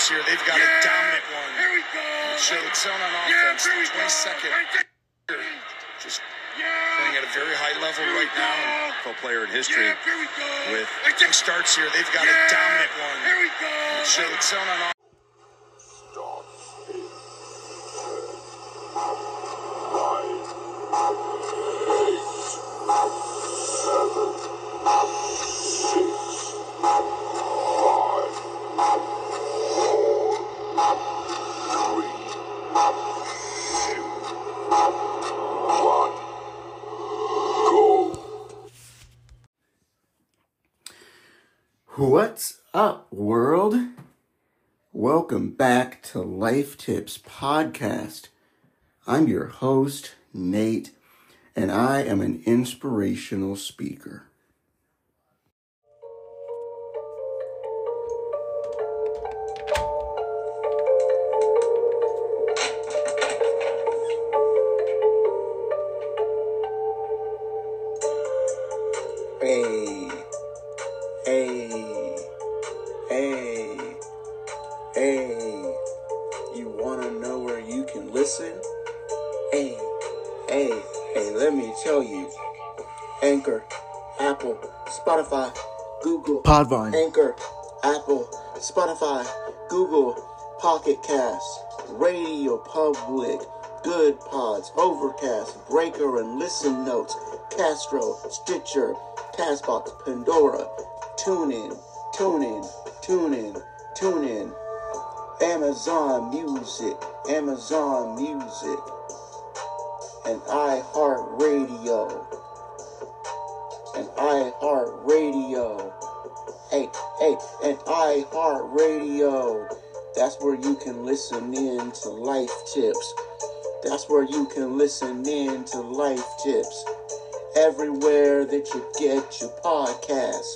starts here. They've got a dominant one. Here we go. Showed zone on Yeah, offense. here we the 22nd. Right. Just Yeah. playing at a very high level Here we right now. go. Pro player in history Yeah, here we go. with Right there. starts here. They've got Yeah. a dominant one. Here we go. Showed zone on offense. What's up, world? Welcome back to Life Tips Podcast. I'm your host, Nate, and I am an inspirational speaker. Podvine. Anchor, Apple, Spotify, Google, Pocket Cast, Radio Public, Good Pods, Overcast, Breaker and Listen Notes, Castro, Stitcher, Castbox, Pandora, TuneIn, TuneIn, TuneIn, TuneIn, Amazon Music, Amazon Music, and iHeartRadio, and iHeartRadio. Hey, and iHeartRadio. That's where you can listen in to life tips. That's where you can listen in to life tips. Everywhere that you get your podcasts.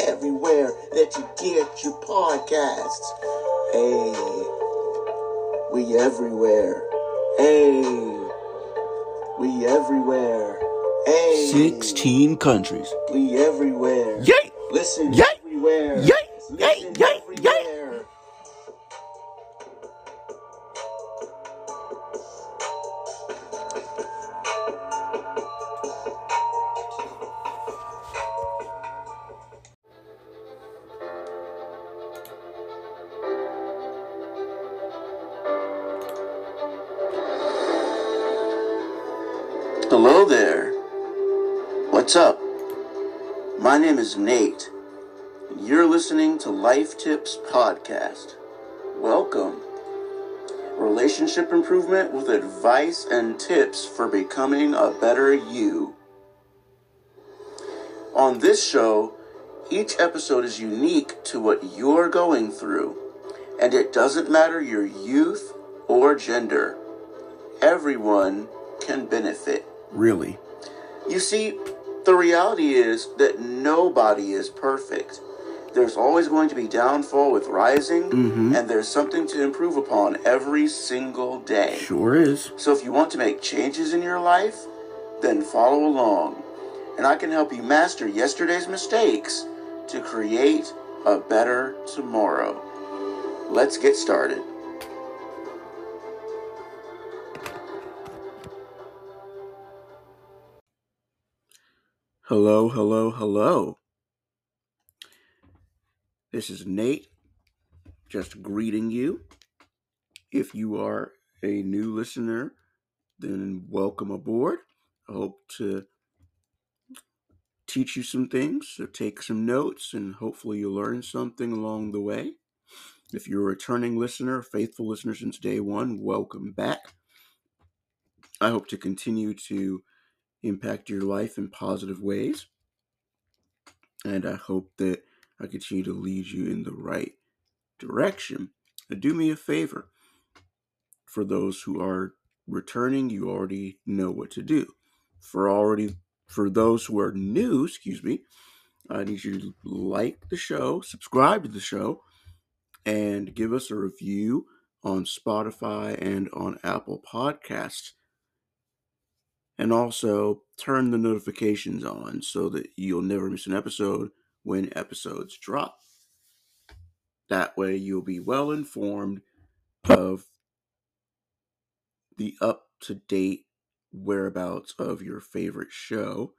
Everywhere that you get your podcasts. Hey, we everywhere. Hey, we everywhere. Hey, 16 countries. we everywhere. Yay! Listen Yay! Everywhere. Yay! Listen Yay! Yay! everywhere. Hello there. What's up? My name is Nate, and you're listening to Life Tips Podcast. Welcome. Relationship improvement with advice and tips for becoming a better you. On this show, each episode is unique to what you're going through, and it doesn't matter your youth or gender. Everyone can benefit. Really? You see, the reality is that nobody is perfect. There's always going to be downfall with rising, mm-hmm. and there's something to improve upon every single day. Sure is. So if you want to make changes in your life, then follow along. And I can help you master yesterday's mistakes to create a better tomorrow. Let's get started. Hello, hello, hello. This is Nate, just greeting you. If you are a new listener, then welcome aboard. I hope to teach you some things, so take some notes, and hopefully you'll learn something along the way. If you're a returning listener, faithful listener since day one, welcome back. I hope to continue to impact your life in positive ways. And I hope that I continue to lead you in the right direction. But do me a favor. For those who are returning, you already know what to do. For already for those who are new, excuse me, I need you to like the show, subscribe to the show, and give us a review on Spotify and on Apple Podcasts and also turn the notifications on so that you'll never miss an episode when episodes drop. That way, you'll be well informed of the up to date whereabouts of your favorite show,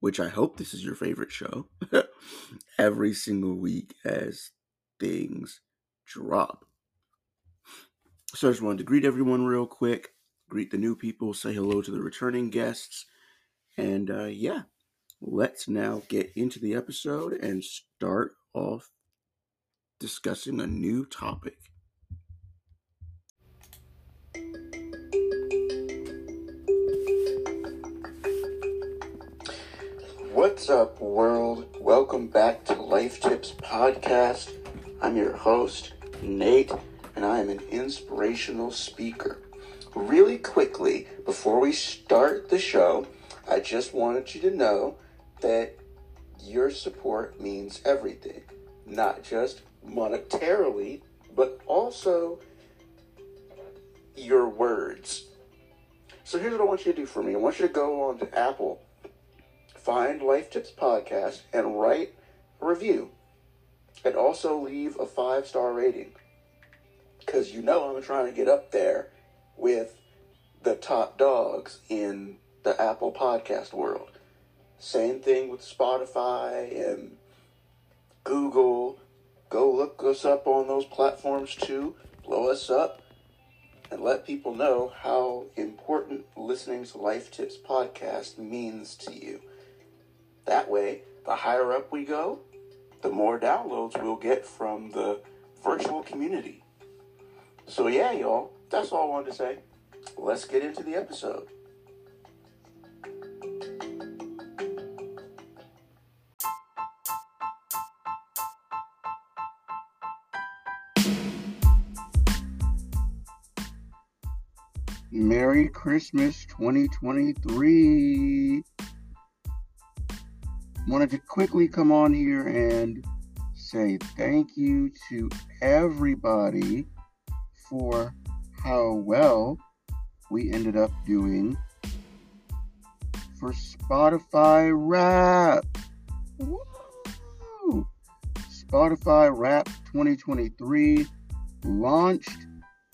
which I hope this is your favorite show, every single week as things drop. So I just wanted to greet everyone real quick, greet the new people, say hello to the returning guests, and uh, yeah, let's now get into the episode and start off discussing a new topic. What's up, world? Welcome back to Life Tips Podcast. I'm your host, Nate, and I am an inspirational speaker. Really quickly, before we start the show, I just wanted you to know that your support means everything, not just monetarily, but also your words. So here's what I want you to do for me I want you to go on to Apple find Life Tips Podcast and write a review. And also leave a five star rating. Because you know I'm trying to get up there with the top dogs in the Apple podcast world. Same thing with Spotify and Google. Go look us up on those platforms too. Blow us up and let people know how important listening to Life Tips podcast means to you. That way, the higher up we go, the more downloads we'll get from the virtual community. So, yeah, y'all, that's all I wanted to say. Let's get into the episode. Merry Christmas 2023 wanted to quickly come on here and say thank you to everybody for how well we ended up doing for Spotify Wrapped. Spotify Wrapped 2023 launched,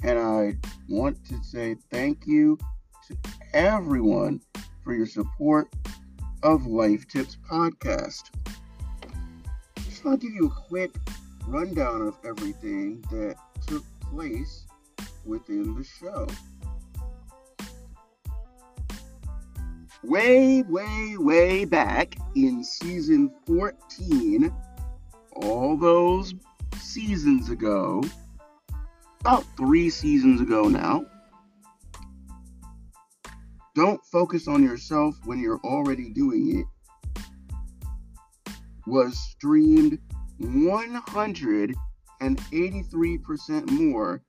and I want to say thank you to everyone for your support of Life Tips Podcast. Just want to give you a quick rundown of everything that took place within the show. Way, way, way back in season 14, all those seasons ago, about three seasons ago now, don't focus on yourself when you're already doing it was streamed 183% more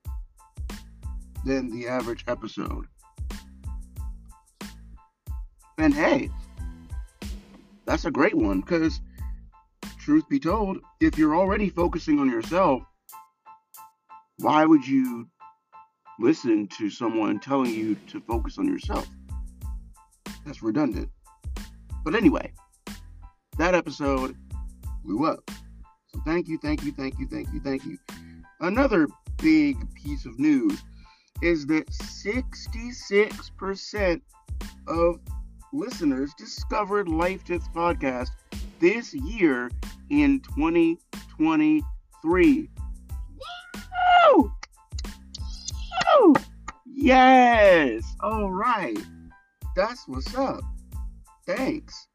than the average episode. And hey, that's a great one because, truth be told, if you're already focusing on yourself, why would you listen to someone telling you to focus on yourself? That's redundant. But anyway, that episode blew up. So thank you, thank you, thank you, thank you, thank you. Another big piece of news is that 66% of listeners discovered Life Tips Podcast this year in 2023. Woo! Yes! All right. That's what's up. Thanks.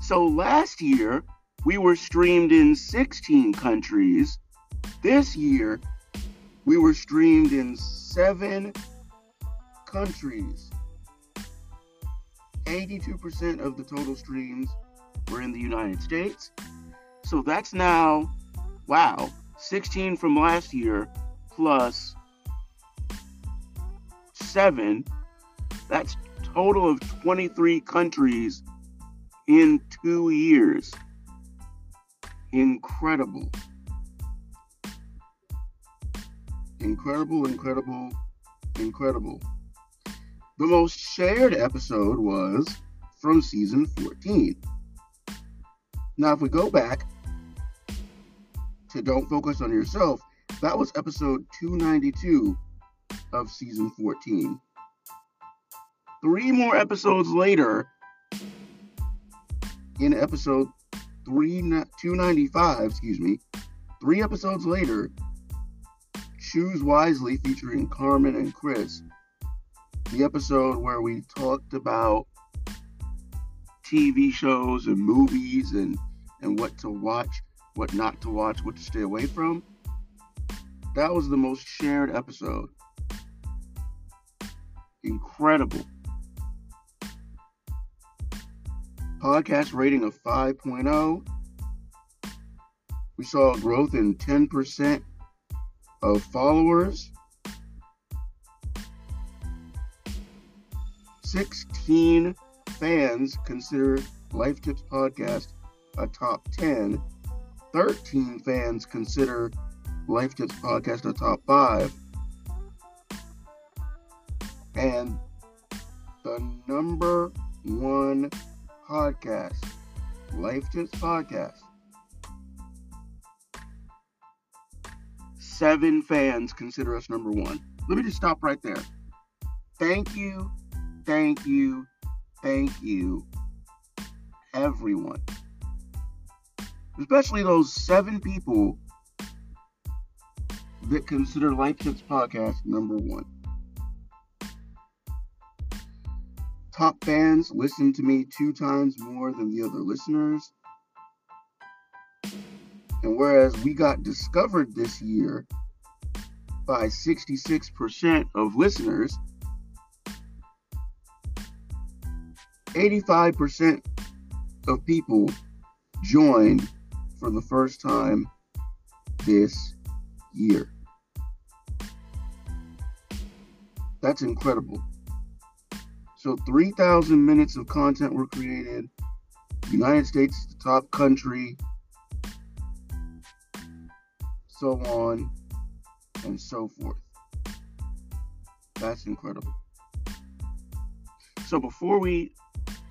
So last year, we were streamed in 16 countries. This year, we were streamed in seven countries. 82% of the total streams were in the United States. So that's now, wow, 16 from last year plus 7. That's total of 23 countries in two years. Incredible. Incredible, incredible, incredible. The most shared episode was from season 14. Now, if we go back to Don't Focus on Yourself, that was episode 292 of season 14. Three more episodes later, in episode three, 295, excuse me, three episodes later, Choose Wisely featuring Carmen and Chris, the episode where we talked about TV shows and movies and, and what to watch, what not to watch, what to stay away from. That was the most shared episode. Incredible. Podcast rating of 5.0. We saw a growth in 10% of followers. 16 fans consider Life Tips Podcast a top 10. 13 fans consider Life Tips Podcast a top 5. And the number one podcast, Life Tips Podcast. Seven fans consider us number one. Let me just stop right there. Thank you, thank you, thank you, everyone. Especially those seven people that consider Life Tips Podcast number one. Top fans listen to me two times more than the other listeners. And whereas we got discovered this year by 66% of listeners, 85% of people joined for the first time this year. That's incredible. So 3,000 minutes of content were created. United States is the top country. So on and so forth. That's incredible. So before we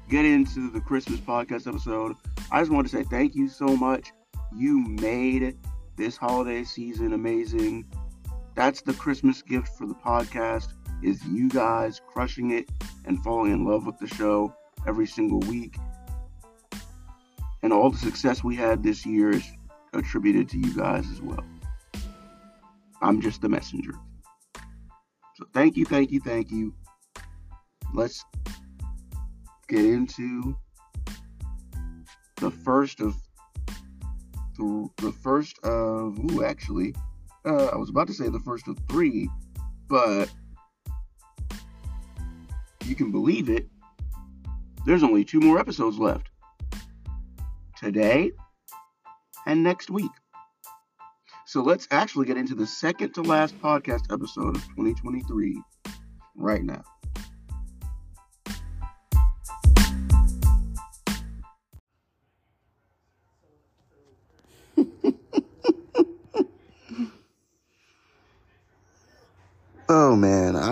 get into the Christmas podcast episode, I just want to say thank you so much. You made this holiday season amazing. That's the Christmas gift for the podcast is you guys crushing it and falling in love with the show every single week. And all the success we had this year is attributed to you guys as well. I'm just the messenger. So thank you, thank you, thank you. Let's get into the first of the, the first of ooh actually uh, I was about to say the first of three, but you can believe it, there's only two more episodes left. Today and next week. So let's actually get into the second to last podcast episode of 2023 right now.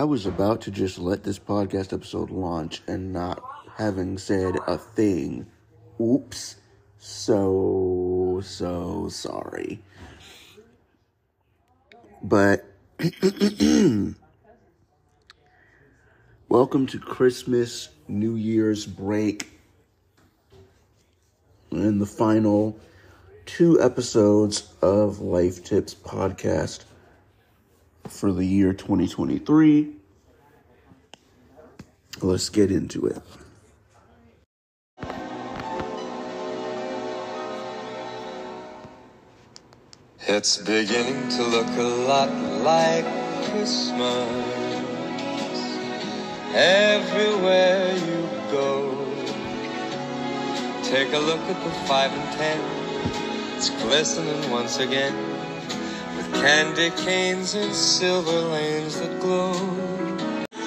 I was about to just let this podcast episode launch and not having said a thing. Oops. So, so sorry. But, welcome to Christmas, New Year's break, and the final two episodes of Life Tips podcast for the year 2023. Let's get into it. It's beginning to look a lot like Christmas everywhere you go. Take a look at the five and ten, it's glistening once again candy canes and silver lanes that glow.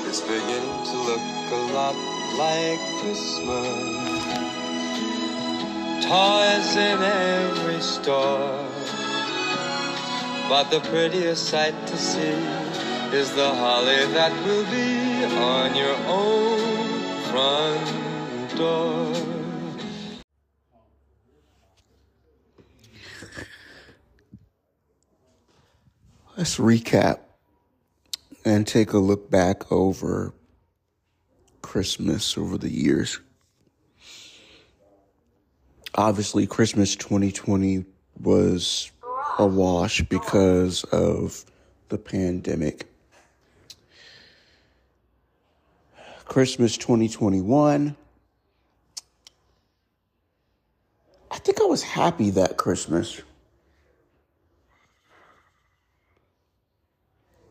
It's beginning to look a lot like Christmas. Toys in every store. But the prettiest sight to see is the holly that will be on your own front door. Let's recap and take a look back over Christmas over the years. Obviously, Christmas 2020 was a wash because of the pandemic. Christmas 2021. I think I was happy that Christmas.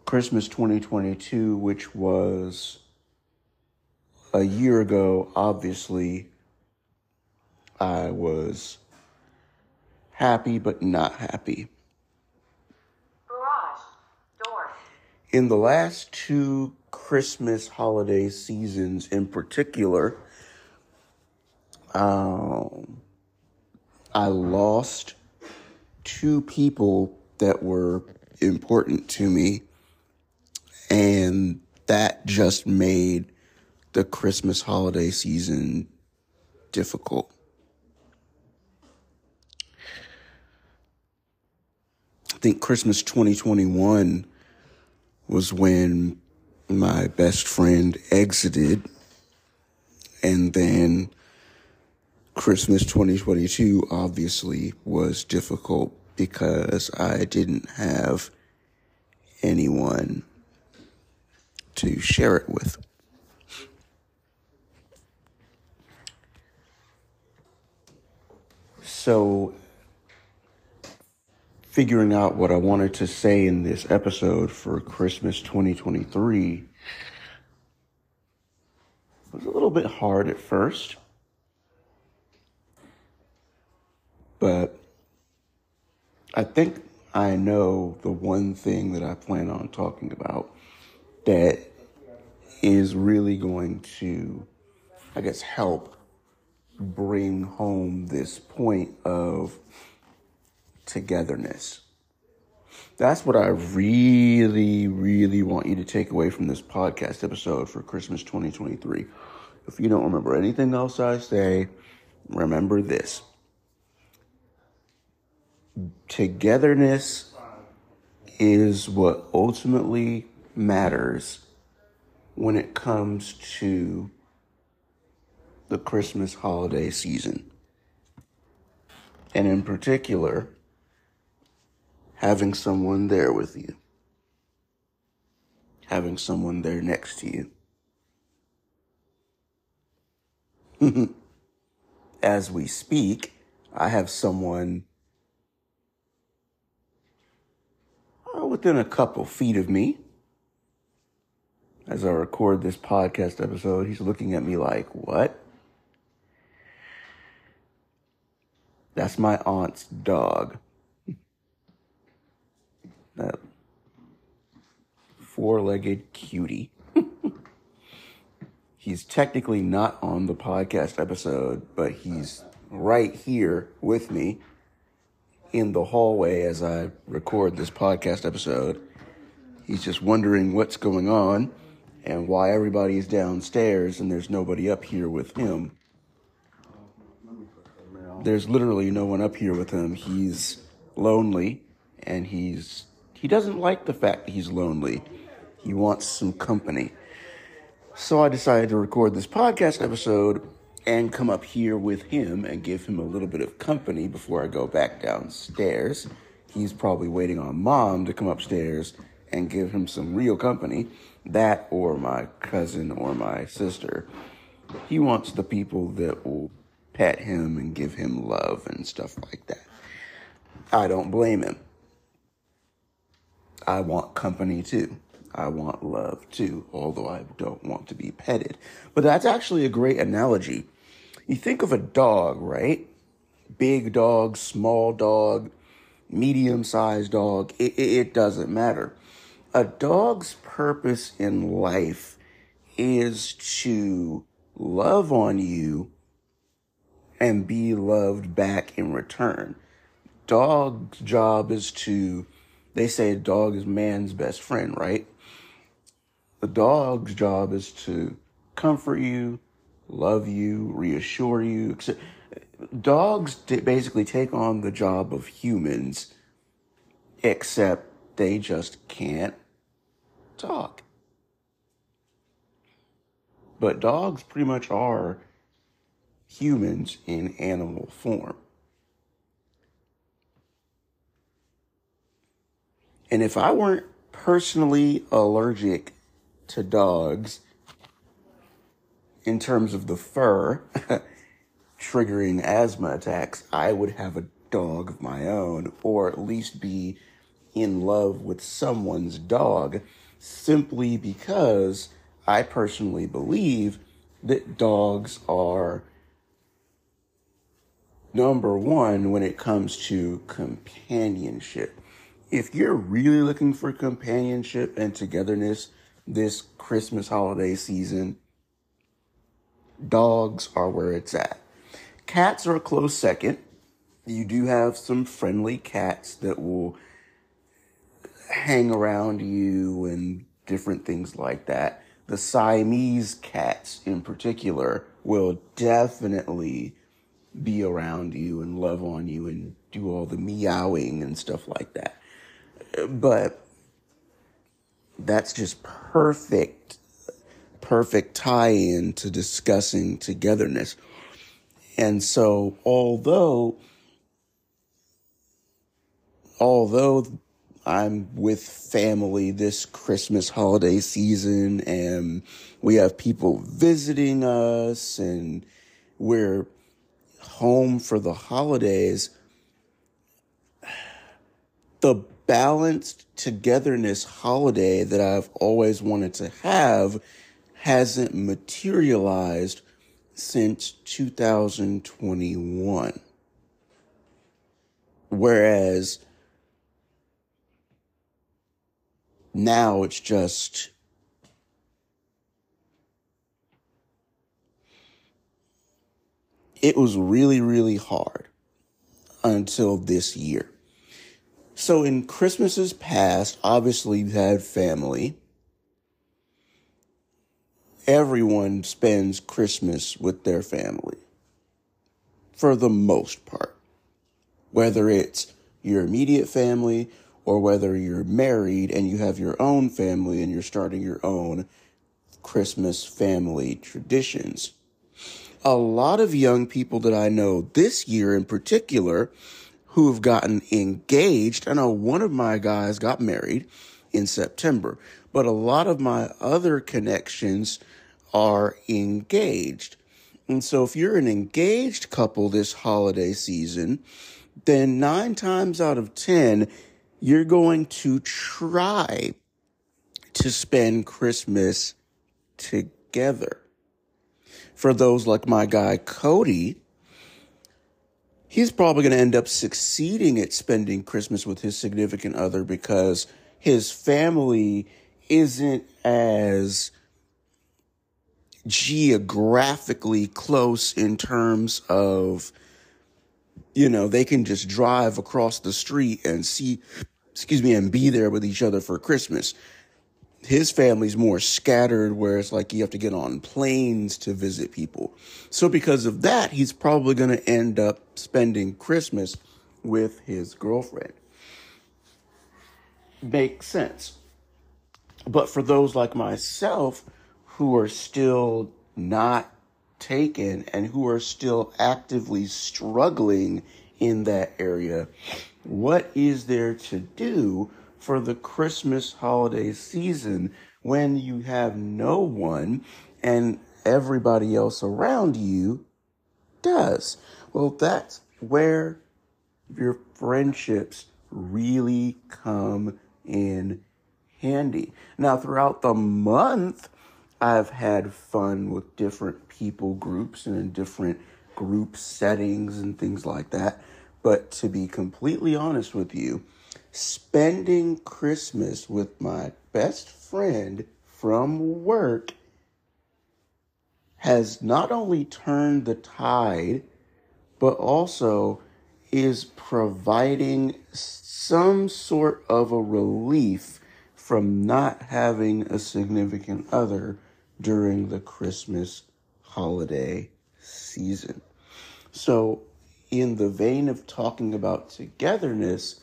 Christmas 2022, which was a year ago, obviously, I was happy but not happy. Garage. Door. In the last two Christmas holiday seasons in particular, um, I lost two people that were important to me, and that just made the Christmas holiday season difficult. I think Christmas 2021 was when my best friend exited, and then Christmas 2022 obviously was difficult because I didn't have anyone to share it with. So, figuring out what I wanted to say in this episode for Christmas 2023 was a little bit hard at first. But I think I know the one thing that I plan on talking about that is really going to, I guess, help bring home this point of togetherness. That's what I really, really want you to take away from this podcast episode for Christmas 2023. If you don't remember anything else I say, remember this togetherness is what ultimately matters when it comes to the Christmas holiday season. And in particular, having someone there with you, having someone there next to you. As we speak, I have someone uh, within a couple feet of me. As I record this podcast episode, he's looking at me like, what? That's my aunt's dog. That four legged cutie. he's technically not on the podcast episode, but he's right here with me in the hallway as I record this podcast episode. He's just wondering what's going on and why everybody is downstairs and there's nobody up here with him. There's literally no one up here with him. He's lonely and he's he doesn't like the fact that he's lonely. He wants some company. So I decided to record this podcast episode and come up here with him and give him a little bit of company before I go back downstairs. He's probably waiting on mom to come upstairs and give him some real company. That or my cousin or my sister. He wants the people that will pet him and give him love and stuff like that. I don't blame him. I want company too. I want love too, although I don't want to be petted. But that's actually a great analogy you think of a dog, right? Big dog, small dog, medium sized dog, it, it, it doesn't matter. A dog's purpose in life is to love on you and be loved back in return. Dog's job is to, they say a dog is man's best friend, right? The dog's job is to comfort you, love you, reassure you. Dogs basically take on the job of humans, except they just can't talk. But dogs pretty much are humans in animal form. And if I weren't personally allergic to dogs in terms of the fur triggering asthma attacks, I would have a dog of my own or at least be in love with someone's dog simply because I personally believe that dogs are number one when it comes to companionship. If you're really looking for companionship and togetherness this Christmas holiday season, dogs are where it's at. Cats are a close second. You do have some friendly cats that will hang around you and different things like that. The Siamese cats in particular will definitely be around you and love on you and do all the meowing and stuff like that. But that's just perfect, perfect tie in to discussing togetherness. And so, although, although I'm with family this Christmas holiday season and we have people visiting us and we're home for the holidays, the balanced togetherness holiday that I've always wanted to have hasn't materialized since 2021. Whereas now it's just it was really, really hard until this year. So in Christmases past, obviously you had family. Everyone spends Christmas with their family. For the most part. Whether it's your immediate family or whether you're married and you have your own family and you're starting your own Christmas family traditions a lot of young people that I know this year in particular who have gotten engaged. I know one of my guys got married in September, but a lot of my other connections are engaged. And so if you're an engaged couple this holiday season, then nine times out of 10, you're going to try to spend Christmas together. For those like my guy Cody, he's probably going to end up succeeding at spending Christmas with his significant other because his family isn't as geographically close in terms of you know they can just drive across the street and see excuse me and be there with each other for christmas his family's more scattered where it's like you have to get on planes to visit people. So because of that, he's probably going to end up spending Christmas with his girlfriend. Makes sense. But for those like myself who are still not taken and who are still actively struggling in that area, what is there to do for the Christmas holiday season when you have no one and everybody else around you does. Well, that's where your friendships really come in handy. Now, throughout the month, I've had fun with different people groups and in different group settings and things like that. But to be completely honest with you, spending Christmas with my best friend from work has not only turned the tide, but also is providing some sort of a relief from not having a significant other during the Christmas holiday season. So, in the vein of talking about togetherness,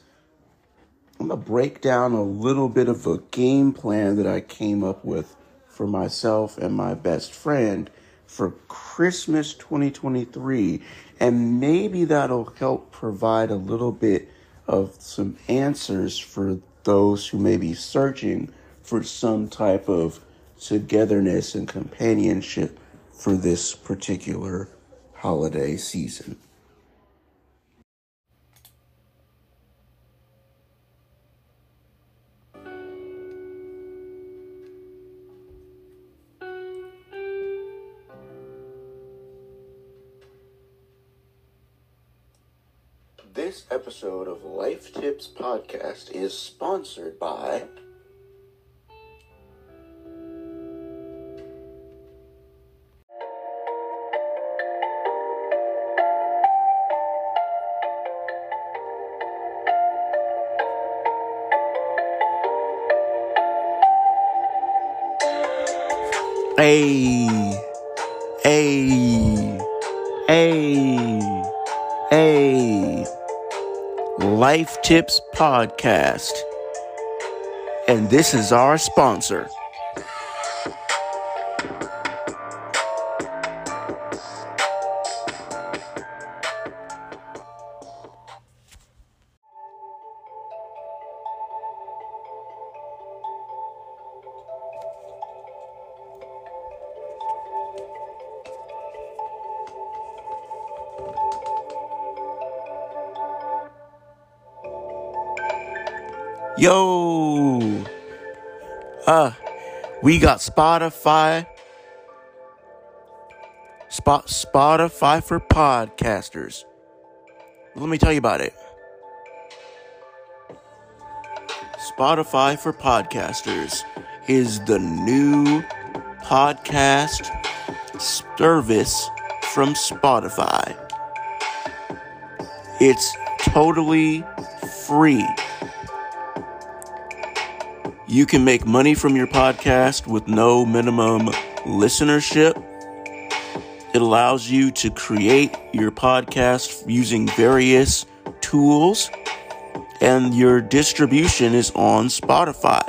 I'm going to break down a little bit of a game plan that I came up with for myself and my best friend for Christmas 2023. And maybe that'll help provide a little bit of some answers for those who may be searching for some type of togetherness and companionship for this particular holiday season. This episode of Life Tips Podcast is sponsored by Life Tips Podcast. And this is our sponsor. Yo, uh, we got Spotify, Spot Spotify for podcasters. Let me tell you about it. Spotify for podcasters is the new podcast service from Spotify. It's totally free. You can make money from your podcast with no minimum listenership. It allows you to create your podcast using various tools, and your distribution is on Spotify.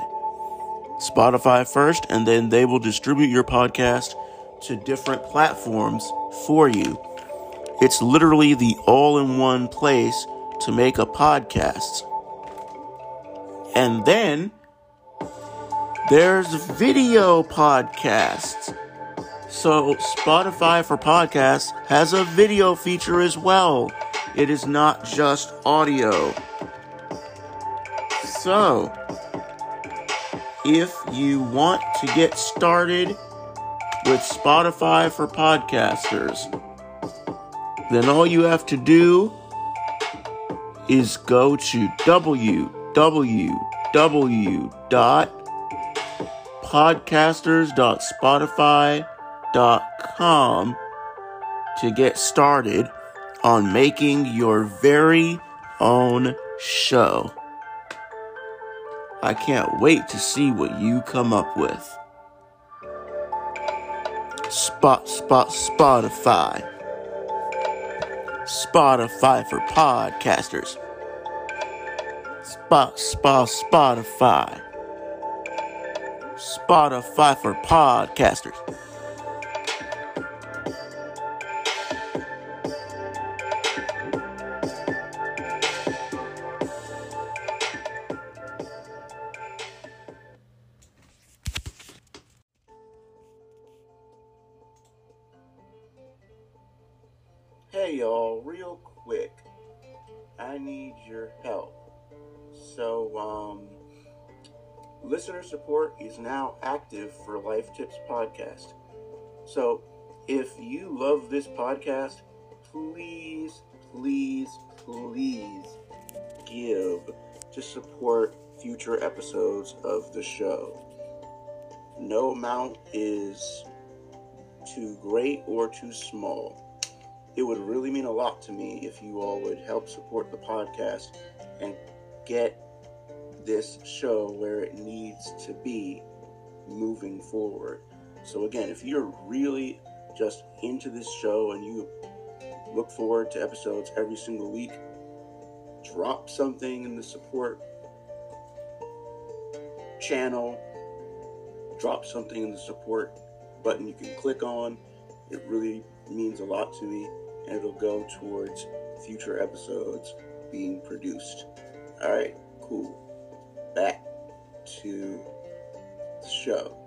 Spotify first, and then they will distribute your podcast to different platforms for you. It's literally the all in one place to make a podcast. And then there's video podcasts. So, Spotify for podcasts has a video feature as well. It is not just audio. So, if you want to get started with Spotify for podcasters, then all you have to do is go to www podcasters.spotify.com to get started on making your very own show. I can't wait to see what you come up with. Spot, spot, Spotify. Spotify for podcasters. Spot, spot, Spotify. Spotify for podcasters. Hey y'all, real quick, I need your help. So, um, listener support is now active for Life Tips Podcast. So, if you love this podcast, please, please, please give to support future episodes of the show. No amount is too great or too small. It would really mean a lot to me if you all would help support the podcast and get this show where it needs to be moving forward. So, again, if you're really just into this show and you look forward to episodes every single week, drop something in the support channel, drop something in the support button you can click on. It really means a lot to me, and it'll go towards future episodes being produced. All right, cool. Back to the show.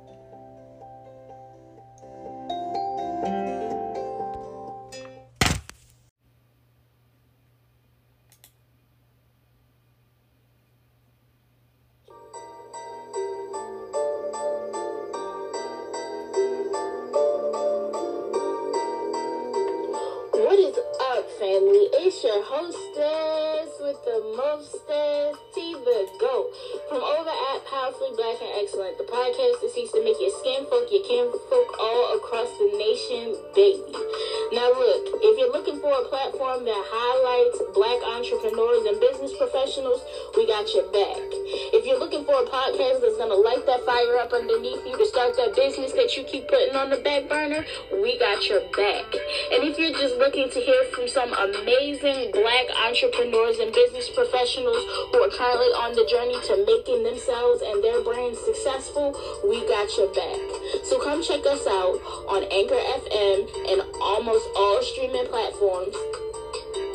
Up underneath you to start that business that you keep putting on the back burner, we got your back. And if you're just looking to hear from some amazing black entrepreneurs and business professionals who are currently on the journey to making themselves and their brands successful, we got your back. So come check us out on Anchor FM and almost all streaming platforms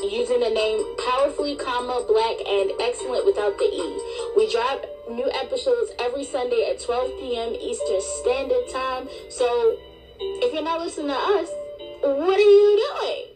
using the name Powerfully, comma, Black and Excellent without the E. We drop new episodes every Sunday at 12 p.m. Eastern Standard Time. So if you're not listening to us, what are you doing?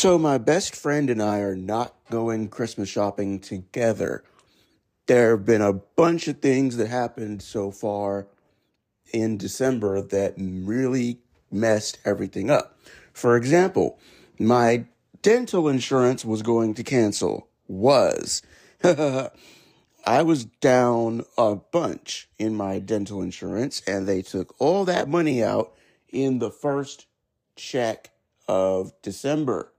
So, my best friend and I are not going Christmas shopping together. There have been a bunch of things that happened so far in December that really messed everything up. For example, my dental insurance was going to cancel. Was. I was down a bunch in my dental insurance, and they took all that money out in the first check of December.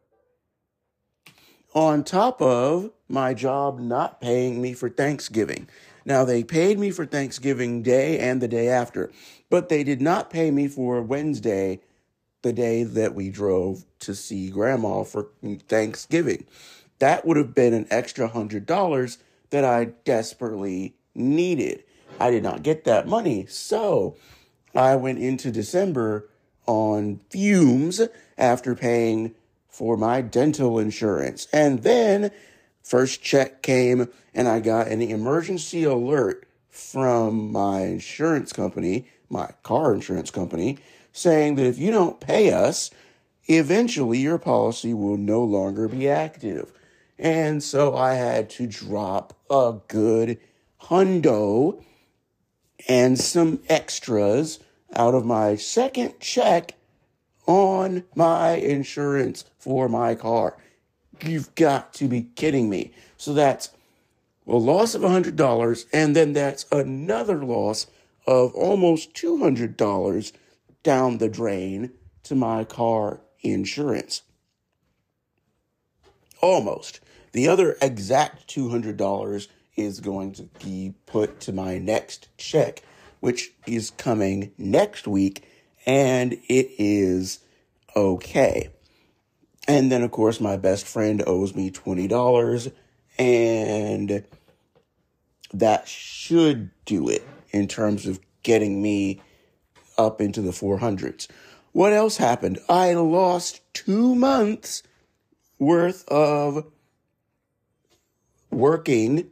On top of my job not paying me for Thanksgiving. Now, they paid me for Thanksgiving Day and the day after, but they did not pay me for Wednesday, the day that we drove to see Grandma for Thanksgiving. That would have been an extra hundred dollars that I desperately needed. I did not get that money. So I went into December on fumes after paying for my dental insurance. And then first check came and I got an emergency alert from my insurance company, my car insurance company, saying that if you don't pay us, eventually your policy will no longer be active. And so I had to drop a good hundo and some extras out of my second check on my insurance for my car. You've got to be kidding me. So that's a loss of $100, and then that's another loss of almost $200 down the drain to my car insurance. Almost. The other exact $200 is going to be put to my next check, which is coming next week, and it is okay. And then, of course, my best friend owes me $20, and that should do it in terms of getting me up into the 400s. What else happened? I lost two months worth of working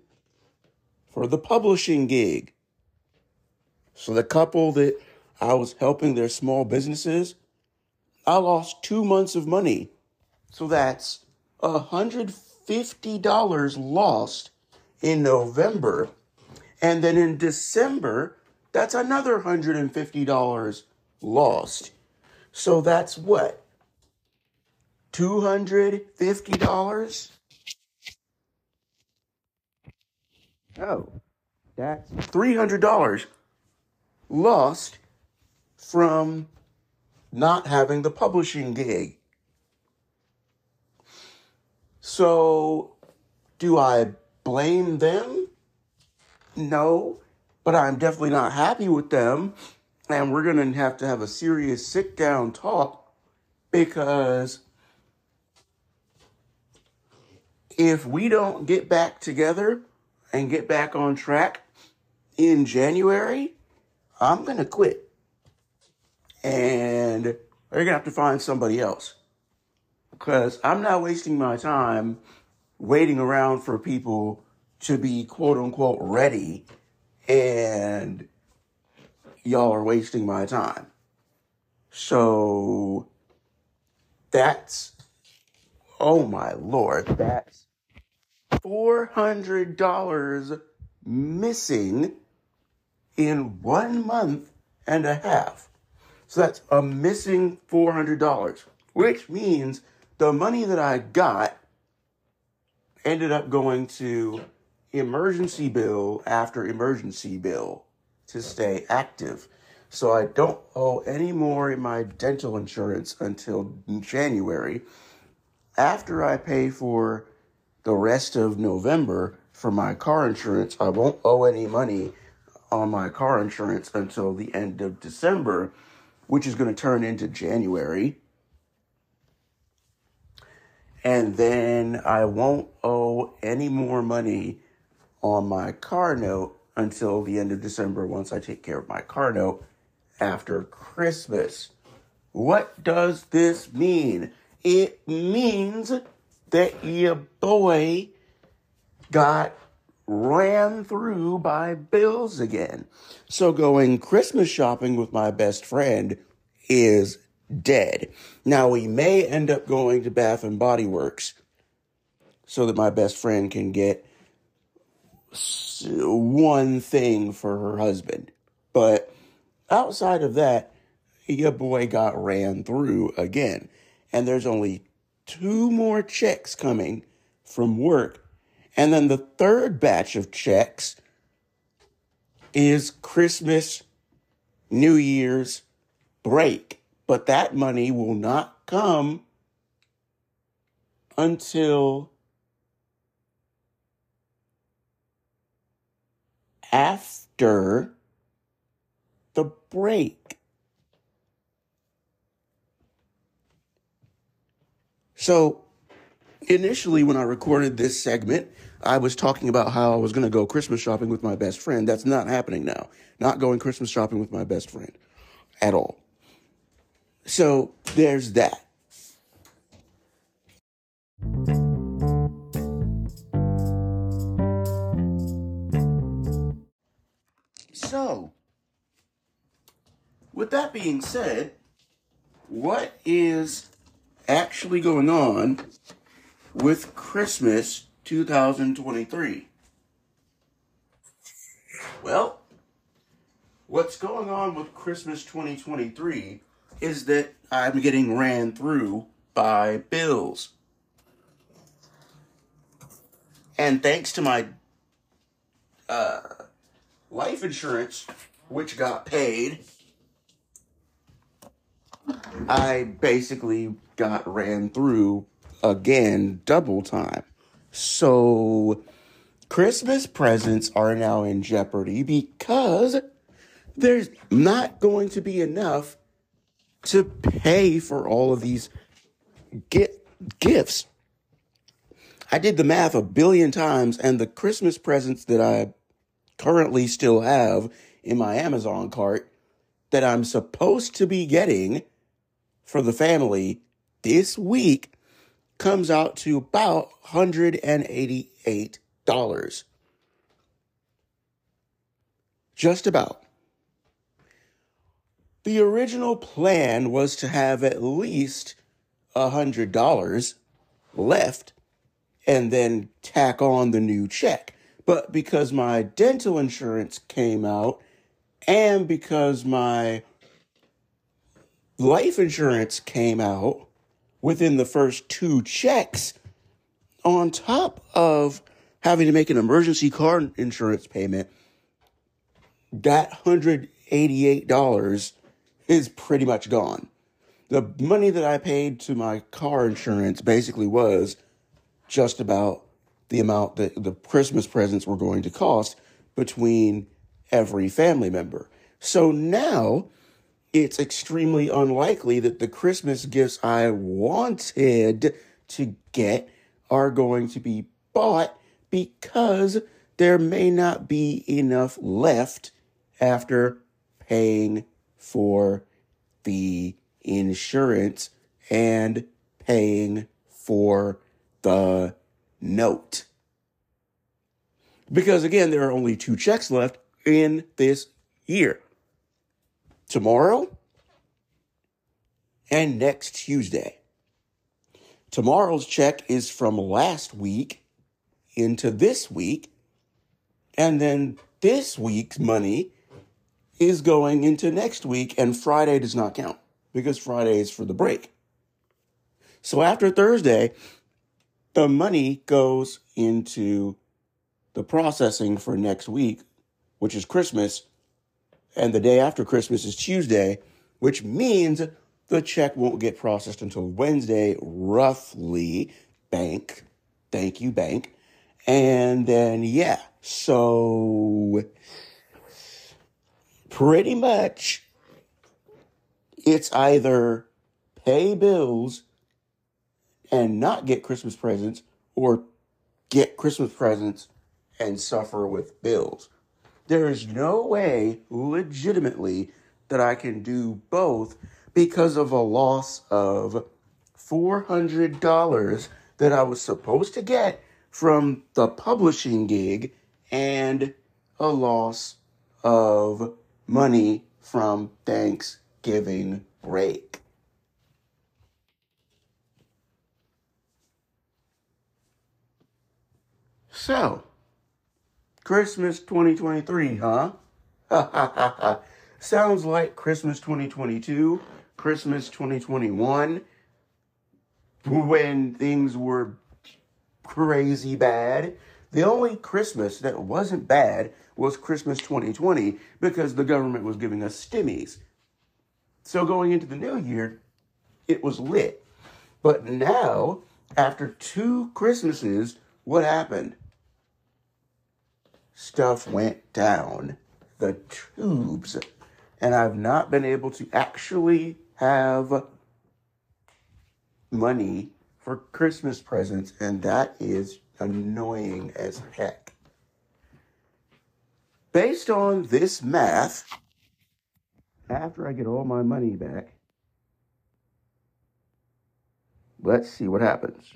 for the publishing gig. So the couple that I was helping their small businesses, I lost two months of money. So that's $150 lost in November. And then in December, that's another $150 lost. So that's what? $250? Oh, that's $300 lost from not having the publishing gig. So, do I blame them? No, but I'm definitely not happy with them. And we're going to have to have a serious sit down talk because if we don't get back together and get back on track in January, I'm going to quit. And you're to have to find somebody else. Because I'm not wasting my time waiting around for people to be quote unquote ready and y'all are wasting my time. So that's, oh my lord, that's $400 missing in one month and a half. So that's a missing $400, which means the money that I got ended up going to emergency bill after emergency bill to stay active. So I don't owe any more in my dental insurance until January. After I pay for the rest of November for my car insurance, I won't owe any money on my car insurance until the end of December, which is going to turn into January. And then I won't owe any more money on my car note until the end of December once I take care of my car note after Christmas. What does this mean? It means that your boy got ran through by bills again. So going Christmas shopping with my best friend is dead. Now we may end up going to Bath and Body Works so that my best friend can get one thing for her husband. But outside of that, your boy got ran through again. And there's only two more checks coming from work. And then the third batch of checks is Christmas, New Year's break. But that money will not come until after the break. So, initially, when I recorded this segment, I was talking about how I was going to go Christmas shopping with my best friend. That's not happening now. Not going Christmas shopping with my best friend at all. So, there's that. So, with that being said, what is actually going on with Christmas 2023? Well, what's going on with Christmas 2023 is that I'm getting ran through by bills. And thanks to my uh, life insurance, which got paid, I basically got ran through again double time. So Christmas presents are now in jeopardy because there's not going to be enough to pay for all of these get gifts. I did the math a billion times, and the Christmas presents that I currently still have in my Amazon cart that I'm supposed to be getting for the family this week comes out to about $188. Just about. The original plan was to have at least $100 left and then tack on the new check. But because my dental insurance came out and because my life insurance came out within the first two checks, on top of having to make an emergency car insurance payment, that $188 is pretty much gone. The money that I paid to my car insurance basically was just about the amount that the Christmas presents were going to cost between every family member. So now it's extremely unlikely that the Christmas gifts I wanted to get are going to be bought because there may not be enough left after paying for the insurance and paying for the note. Because again, there are only two checks left in this year tomorrow and next Tuesday. Tomorrow's check is from last week into this week, and then this week's money is going into next week, and Friday does not count because Friday is for the break. So after Thursday, the money goes into the processing for next week, which is Christmas, and the day after Christmas is Tuesday, which means the check won't get processed until Wednesday, roughly. Bank. Thank you, bank. And then, yeah, so pretty much it's either pay bills and not get Christmas presents or get Christmas presents and suffer with bills. There is no way legitimately that I can do both because of a loss of $400 that I was supposed to get from the publishing gig and a loss of money from Thanksgiving break. So, Christmas 2023, huh? Sounds like Christmas 2022, Christmas 2021, when things were crazy bad. The only Christmas that wasn't bad was Christmas 2020 because the government was giving us stimmies. So going into the new year, it was lit. But now, after two Christmases, what happened? Stuff went down the tubes. And I've not been able to actually have money for Christmas presents, and that is annoying as heck. Based on this math, after I get all my money back, let's see what happens.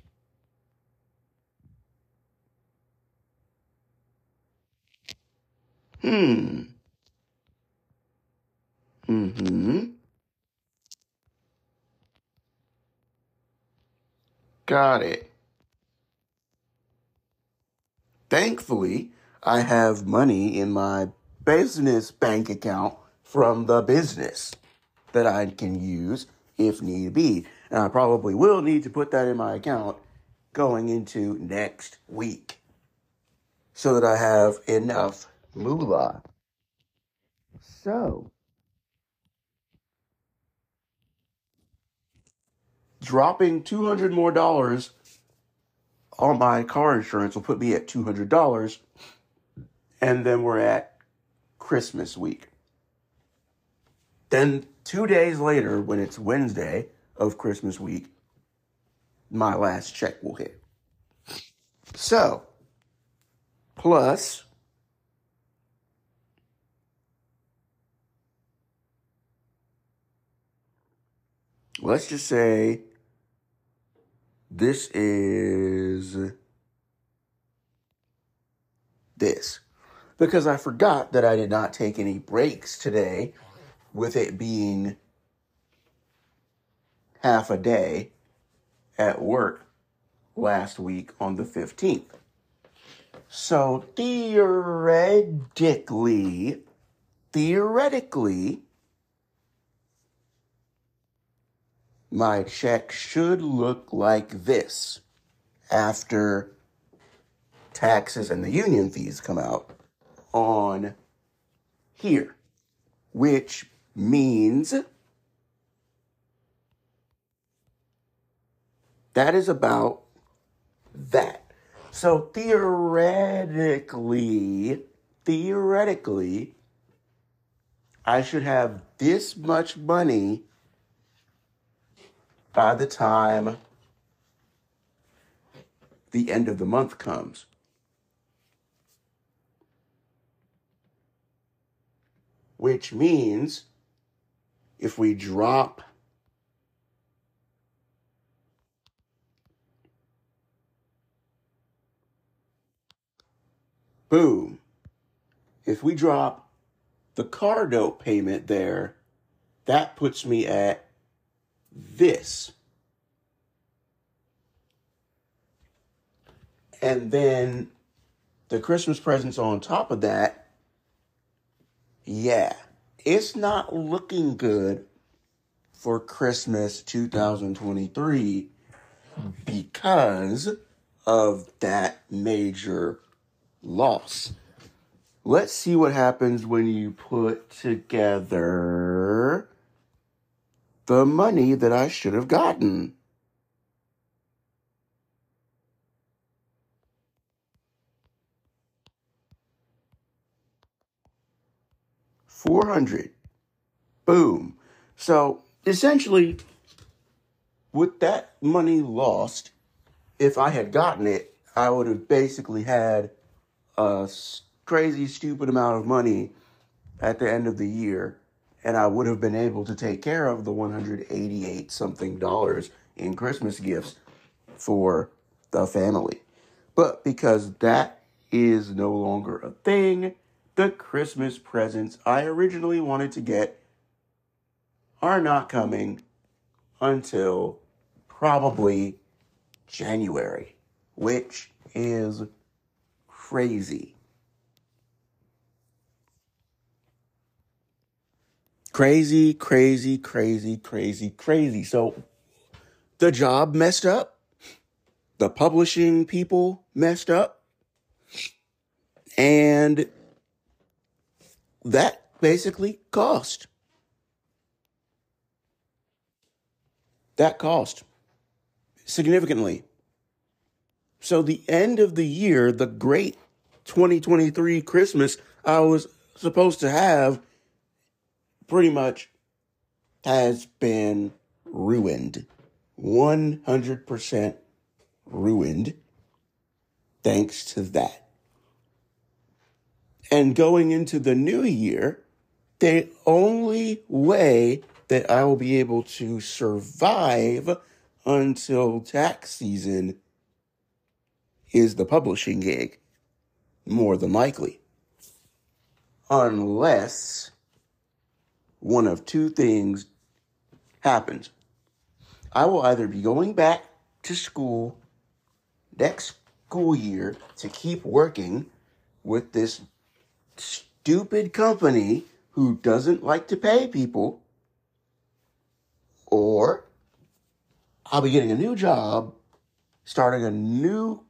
Hmm. Mm-hmm. Got it. Thankfully, I have money in my business bank account from the business that I can use if need be. And I probably will need to put that in my account going into next week so that I have enough moolah. So, dropping 200 more dollars on my car insurance will put me at $200 and then we're at Christmas week. Then 2 days later when it's Wednesday of Christmas week, my last check will hit. So, plus let's just say this is this. Because I forgot that I did not take any breaks today, with it being half a day at work last week on the 15th. So theoretically, theoretically, my check should look like this after taxes and the union fees come out on here, which means that is about that. So theoretically, theoretically, I should have this much money by the time the end of the month comes. Which means if we drop boom, if we drop the car note payment there, that puts me at this. And then the Christmas presents on top of that, yeah, it's not looking good for Christmas 2023 because of that major loss. Let's see what happens when you put together the money that I should have gotten. Four hundred. Boom. So essentially, with that money lost, if I had gotten it, I would have basically had a crazy, stupid amount of money at the end of the year, and I would have been able to take care of the 188 something dollars in Christmas gifts for the family. But because that is no longer a thing, the Christmas presents I originally wanted to get are not coming until probably January, which is crazy. Crazy, crazy, crazy, crazy, crazy. So the job messed up. The publishing people messed up. And that basically cost. That cost significantly. So the end of the year, the great 2023 Christmas I was supposed to have pretty much has been ruined. 100% ruined thanks to that. And going into the new year, the only way that I will be able to survive until tax season is the publishing gig, more than likely. Unless one of two things happens. I will either be going back to school next school year to keep working with this stupid company who doesn't like to pay people, or I'll be getting a new job, starting a new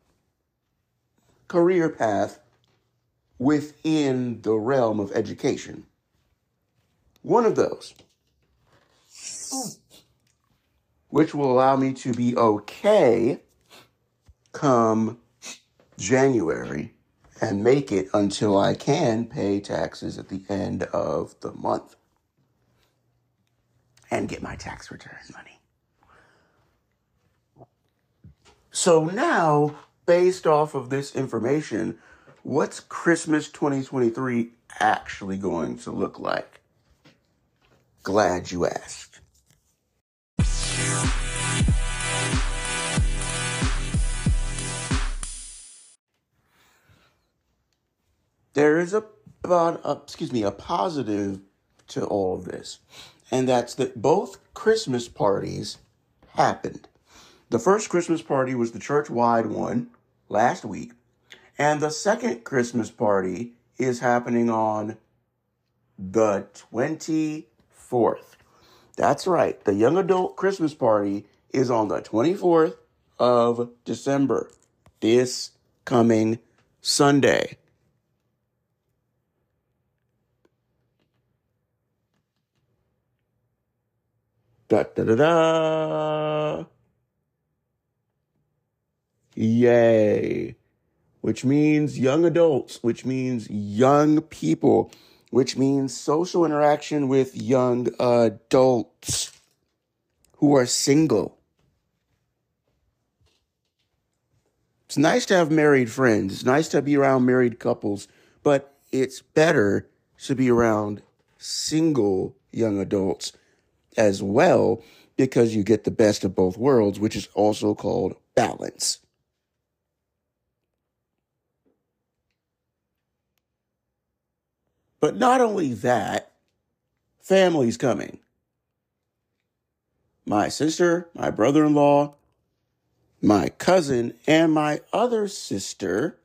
career path within the realm of education. One of those. Which will allow me to be okay come January and make it until I can pay taxes at the end of the month and get my tax return money. So now, based off of this information, what's Christmas 2023 actually going to look like? Glad you asked. There is a, about, uh, excuse me, a positive to all of this, and that's that both Christmas parties happened. The first Christmas party was the church wide one last week, and the second Christmas party is happening on the 24th. That's right, the young adult Christmas party is on the 24th of December, this coming Sunday. Da da da da. Yay. Which means young adults, which means young people, which means social interaction with young adults who are single. It's nice to have married friends. It's nice to be around married couples, but it's better to be around single young adults as well because you get the best of both worlds, which is also called balance. But not only that, family's coming. My sister, my brother in law, my cousin, and my other sister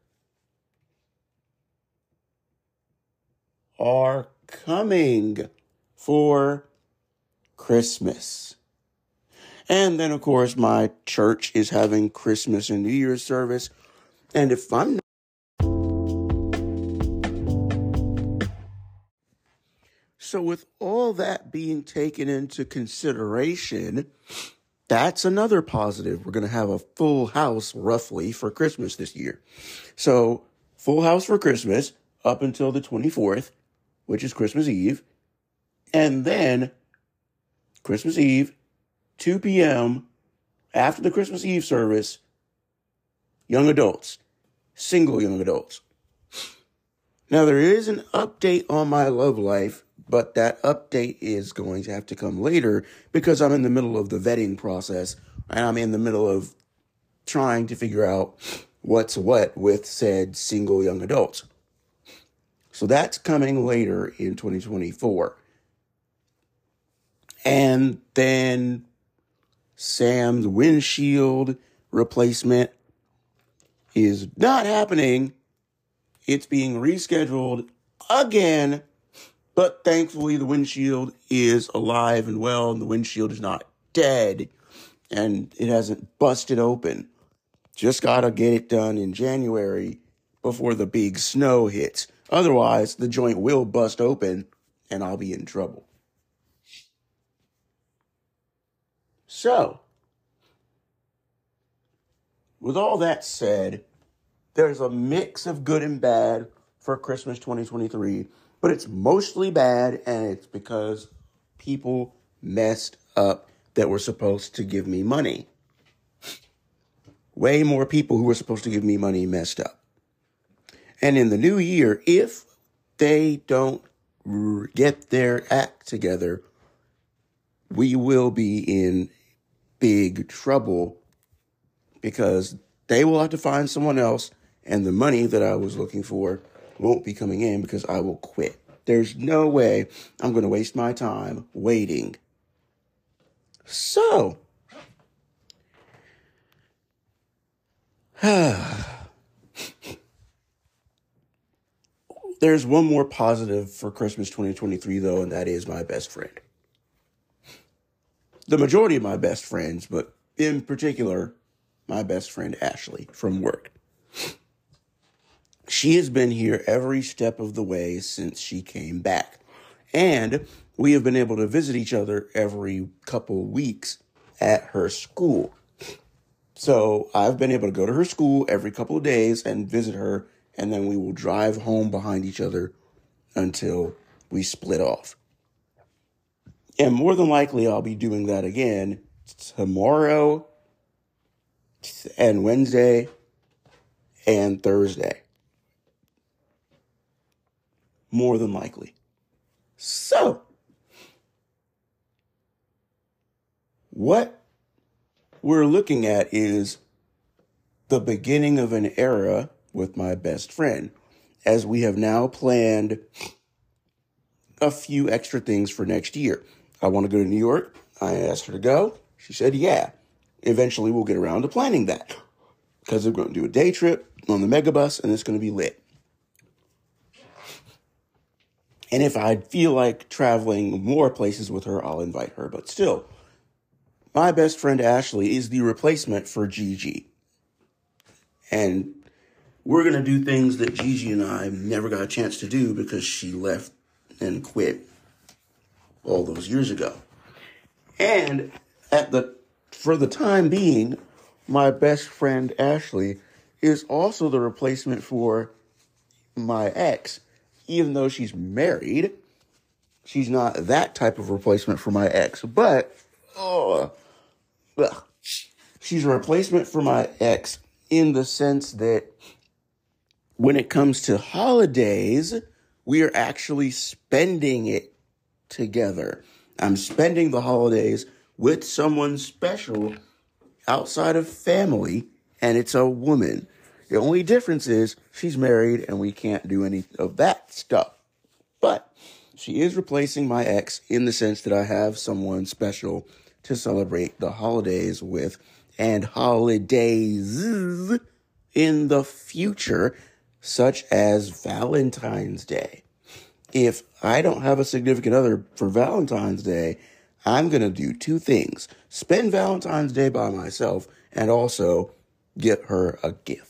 are coming for Christmas. And then, of course, my church is having Christmas and New Year's service. And if I'm So, with all that being taken into consideration, that's another positive. We're going to have a full house roughly for Christmas this year. So, full house for Christmas up until the 24th, which is Christmas Eve. And then Christmas Eve, 2 p.m., after the Christmas Eve service, young adults, single young adults. Now, there is an update on my love life but that update is going to have to come later because I'm in the middle of the vetting process and I'm in the middle of trying to figure out what's what with said single young adults. So that's coming later in 2024. And then Sam's windshield replacement is not happening. It's being rescheduled again but thankfully, the windshield is alive and well, and the windshield is not dead, and it hasn't busted open. Just gotta get it done in January before the big snow hits. Otherwise, the joint will bust open, and I'll be in trouble. So, with all that said, there's a mix of good and bad for Christmas 2023 but it's mostly bad, and it's because people messed up that were supposed to give me money. Way more people who were supposed to give me money messed up. And in the new year, if they don't get their act together, we will be in big trouble because they will have to find someone else, and the money that I was looking for won't be coming in because I will quit. There's no way I'm going to waste my time waiting. So, there's one more positive for Christmas 2023, though, and that is my best friend. The majority of my best friends, but in particular, my best friend Ashley from work. She has been here every step of the way since she came back. And we have been able to visit each other every couple weeks at her school. So I've been able to go to her school every couple of days and visit her, and then we will drive home behind each other until we split off. And more than likely, I'll be doing that again tomorrow and Wednesday and Thursday more than likely. So, what we're looking at is the beginning of an era with my best friend, as we have now planned a few extra things for next year. I want to go to New York. I asked her to go. She said, yeah. Eventually, we'll get around to planning that because we're going to do a day trip on the megabus and it's going to be lit. And if I feel like traveling more places with her, I'll invite her. But still, my best friend Ashley is the replacement for Gigi. And we're going to do things that Gigi and I never got a chance to do because she left and quit all those years ago. And at the for the time being, my best friend Ashley is also the replacement for my ex, even though she's married. She's not that type of replacement for my ex, but oh, ugh. she's a replacement for my ex in the sense that when it comes to holidays, we are actually spending it together. I'm spending the holidays with someone special outside of family, and it's a woman. The only difference is she's married and we can't do any of that stuff. But she is replacing my ex in the sense that I have someone special to celebrate the holidays with and holidays in the future, such as Valentine's Day. If I don't have a significant other for Valentine's Day, I'm going to do two things spend Valentine's Day by myself and also get her a gift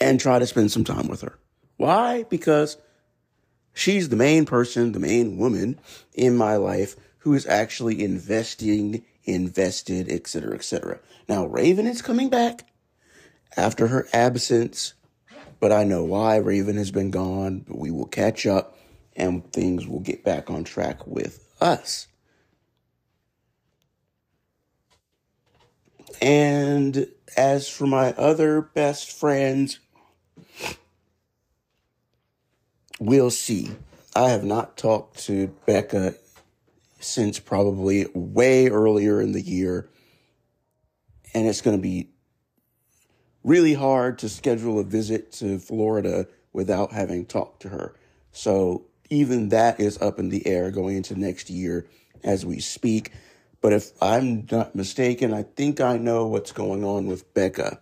and try to spend some time with her. Why? Because she's the main person, the main woman in my life who is actually investing, invested, etc., etc. Now, Raven is coming back after her absence, but I know why Raven has been gone, but we will catch up and things will get back on track with us. And as for my other best friends, we'll see. I have not talked to Becca since probably way earlier in the year. And it's going to be really hard to schedule a visit to Florida without having talked to her. So even that is up in the air going into next year as we speak. But if I'm not mistaken, I think I know what's going on with Becca.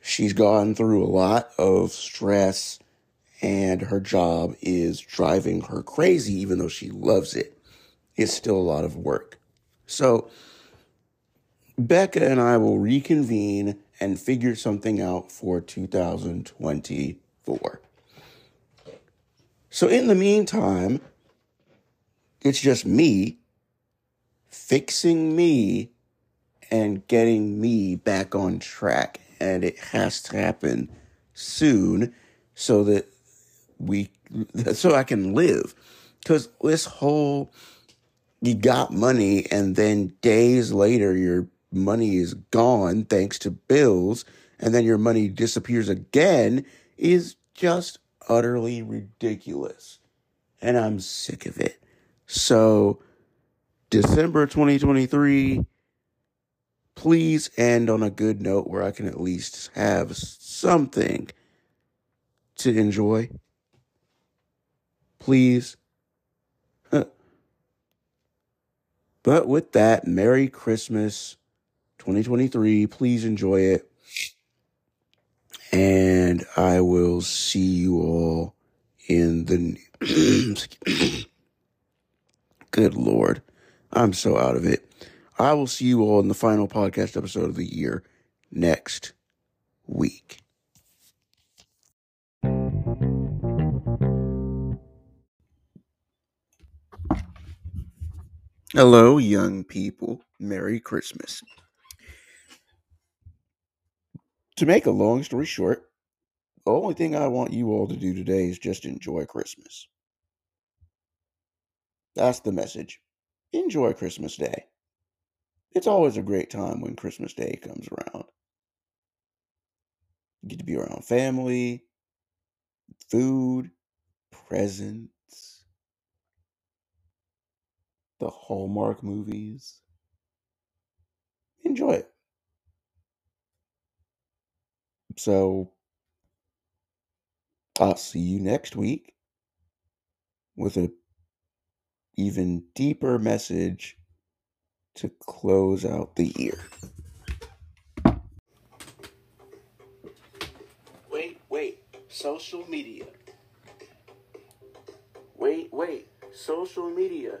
She's gone through a lot of stress and her job is driving her crazy, even though she loves it. It's still a lot of work. So, Becca and I will reconvene and figure something out for 2024. So, in the meantime, it's just me fixing me and getting me back on track. And it has to happen soon so that we, so I can live. Because this whole, you got money and then days later your money is gone thanks to bills and then your money disappears again is just utterly ridiculous. And I'm sick of it. So, December 2023, please end on a good note where I can at least have something to enjoy. Please. but with that, Merry Christmas 2023. Please enjoy it. And I will see you all in the. Good Lord. I'm so out of it. I will see you all in the final podcast episode of the year next week. Hello, young people. Merry Christmas. To make a long story short, the only thing I want you all to do today is just enjoy Christmas. That's the message. Enjoy Christmas Day. It's always a great time when Christmas Day comes around. You get to be around family, food, presents, the Hallmark movies. Enjoy it. So, I'll see you next week with a even deeper message to close out the year. Wait, wait, social media. Wait, wait, social media.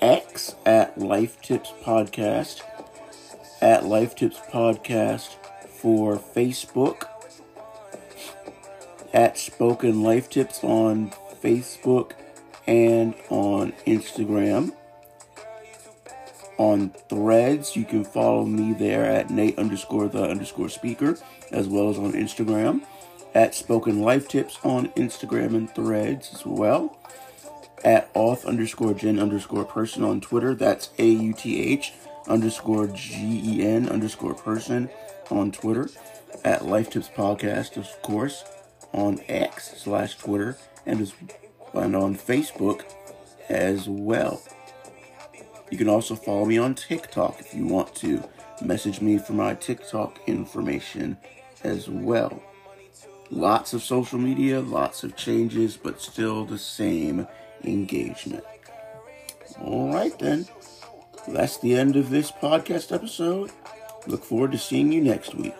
X at Life Tips Podcast, at Life Tips Podcast for Facebook, at Spoken Life Tips on Facebook and on Instagram. On threads, you can follow me there at Nate underscore the underscore speaker, as well as on Instagram at Spoken Life Tips on Instagram and threads as well. At auth underscore gen underscore person on Twitter. That's A U T H underscore G E N underscore person on Twitter. At Life Tips Podcast, of course, on X slash Twitter and as and on Facebook as well. You can also follow me on TikTok if you want to. Message me for my TikTok information as well. Lots of social media, lots of changes, but still the same engagement. All right, then. That's the end of this podcast episode. Look forward to seeing you next week.